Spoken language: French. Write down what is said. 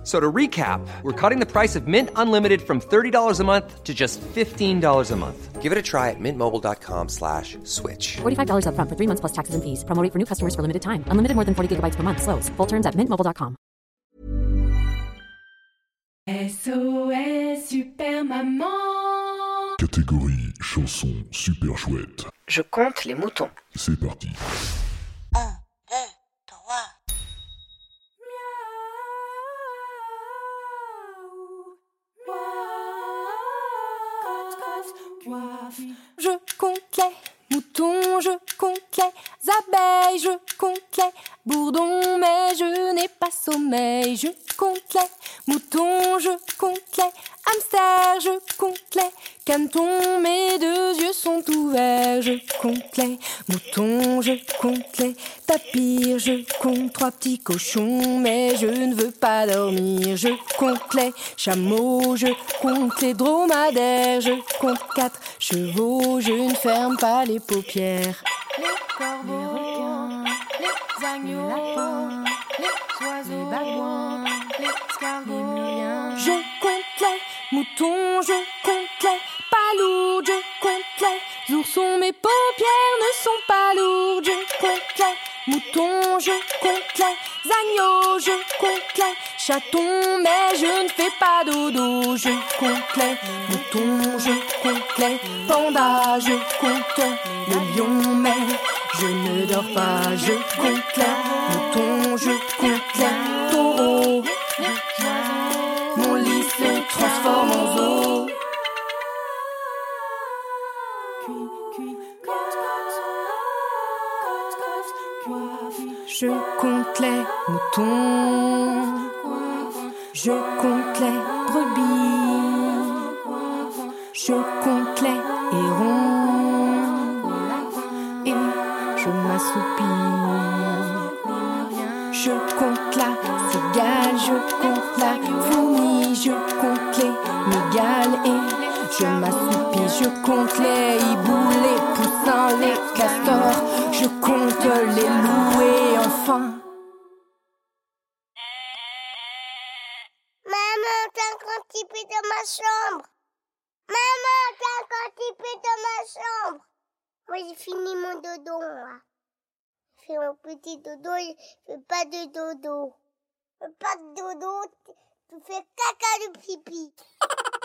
F- So to recap, we're cutting the price of Mint Unlimited from $30 a month to just $15 a month. Give it a try at mintmobile.com slash switch. $45 upfront for three months plus taxes and fees. Promo rate for new customers for limited time. Unlimited more than 40 gigabytes per month. Slows. Full terms at mintmobile.com. SOS Super Maman Catégorie chanson super chouette. Je compte les moutons. C'est parti. Je compte moutons, je compte les abeilles, je compte bourdons, mais je n'ai pas sommeil. Je compte moutons, je compte hamsters, je compte les canetons, yeux Je compte les moutons, je compte les tapirs, je compte. Trois petits cochons, mais je ne veux pas dormir. Je compte les chameaux, je compte les dromadaires, je compte. Quatre chevaux, je ne ferme pas les paupières. Les corbeaux, les requins, les agneaux, les lapins, les oiseaux, les babouins, les escargots, les. Je compte les moutons, je mes paupières ne sont pas lourdes. Je compte moutons, je compte les agneaux, je compte les chatons, mais je ne fais pas dodo. Je compte les moutons, je compte les pandas, je compte les lions, mais je ne dors pas. Je compte les moutons, je Je compte les moutons, je compte les brebis, je compte les hérons et je m'assoupis. Je compte la cigale, je compte la fourmi, je compte les migales et je m'assoupis. Je compte les hiboux, les poussins, les castors, je compte un petit peu dans ma chambre. Maman, t'as un petit peu dans ma chambre. Moi, j'ai fini mon dodo, moi. Je fais mon petit dodo, je fais pas de dodo. Pas de dodo, tu fais caca de pipi.